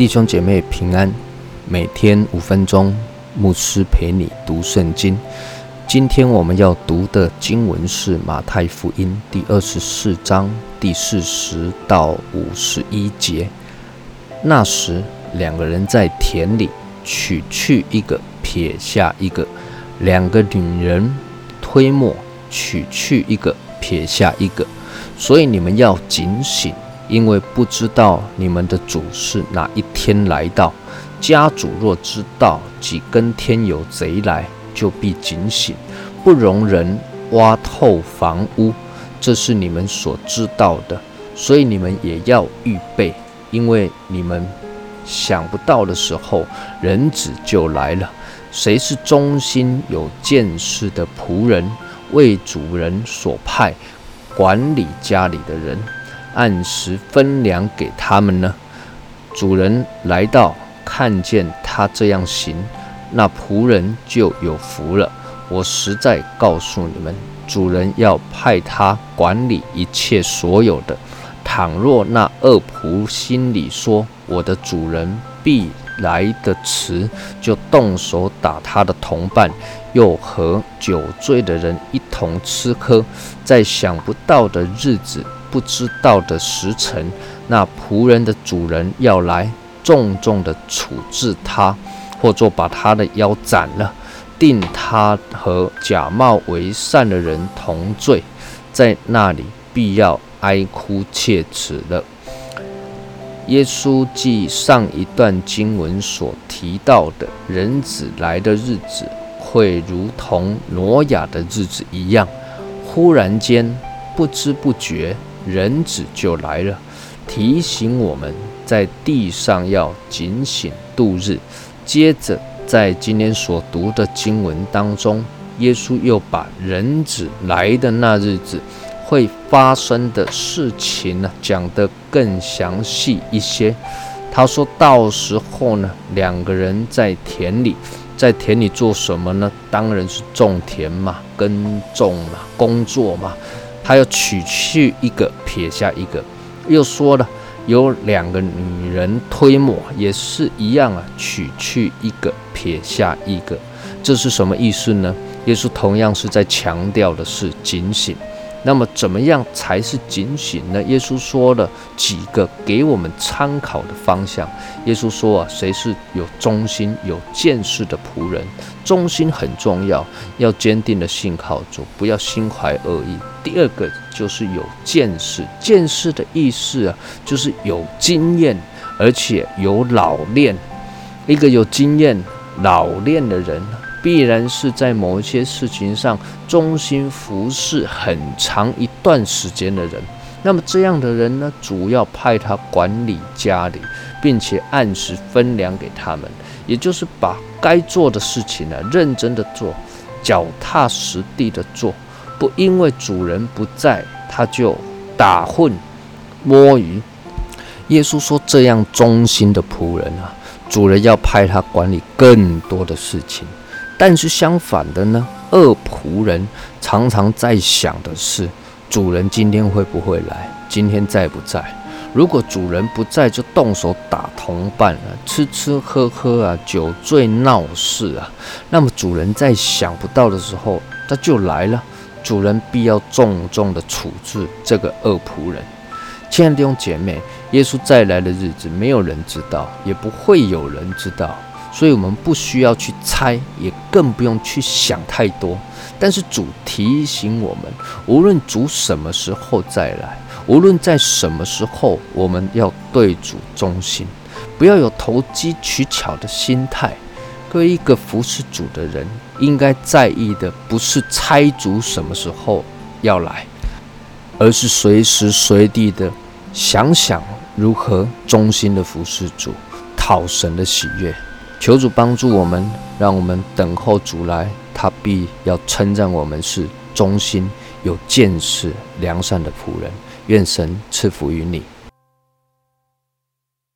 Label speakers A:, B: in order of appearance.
A: 弟兄姐妹平安，每天五分钟，牧师陪你读圣经。今天我们要读的经文是马太福音第二十四章第四十到五十一节。那时，两个人在田里取去一个，撇下一个；两个女人推磨，取去一个，撇下一个。所以你们要警醒。因为不知道你们的主是哪一天来到，家主若知道几更天有贼来，就必警醒，不容人挖透房屋。这是你们所知道的，所以你们也要预备，因为你们想不到的时候，人子就来了。谁是忠心有见识的仆人，为主人所派管理家里的人？按时分粮给他们呢。主人来到，看见他这样行，那仆人就有福了。我实在告诉你们，主人要派他管理一切所有的。倘若那恶仆心里说：“我的主人必来的迟”，就动手打他的同伴，又和酒醉的人一同吃喝，在想不到的日子。不知道的时辰，那仆人的主人要来重重的处置他，或者把他的腰斩了，定他和假冒为善的人同罪，在那里必要哀哭切齿了。耶稣记上一段经文所提到的人子来的日子，会如同挪亚的日子一样，忽然间不知不觉。人子就来了，提醒我们在地上要警醒度日。接着，在今天所读的经文当中，耶稣又把人子来的那日子会发生的事情呢讲得更详细一些。他说到时候呢，两个人在田里，在田里做什么呢？当然是种田嘛，耕种嘛，工作嘛。他要取去一个，撇下一个，又说了有两个女人推磨，也是一样啊，取去一个，撇下一个，这是什么意思呢？耶稣同样是在强调的是警醒。那么怎么样才是警醒呢？耶稣说了几个给我们参考的方向。耶稣说啊，谁是有忠心、有见识的仆人？忠心很重要，要坚定的信靠主，不要心怀恶意。第二个就是有见识，见识的意思啊，就是有经验，而且有老练。一个有经验、老练的人。必然是在某一些事情上忠心服侍很长一段时间的人。那么这样的人呢，主要派他管理家里，并且按时分粮给他们，也就是把该做的事情呢，认真的做，脚踏实地的做，不因为主人不在，他就打混摸鱼。耶稣说，这样忠心的仆人啊，主人要派他管理更多的事情。但是相反的呢，恶仆人常常在想的是，主人今天会不会来？今天在不在？如果主人不在，就动手打同伴啊，吃吃喝喝啊，酒醉闹事啊。那么主人在想不到的时候，他就来了，主人必要重重的处置这个恶仆人。亲爱的弟兄姐妹，耶稣再来的日子，没有人知道，也不会有人知道。所以，我们不需要去猜，也更不用去想太多。但是，主提醒我们，无论主什么时候再来，无论在什么时候，我们要对主忠心，不要有投机取巧的心态。各位，一个服侍主的人，应该在意的不是猜主什么时候要来，而是随时随地的想想如何忠心的服侍主，讨神的喜悦。求主帮助我们，让我们等候主来，他必要称赞我们是忠心、有见识、良善的仆人。愿神赐福于你。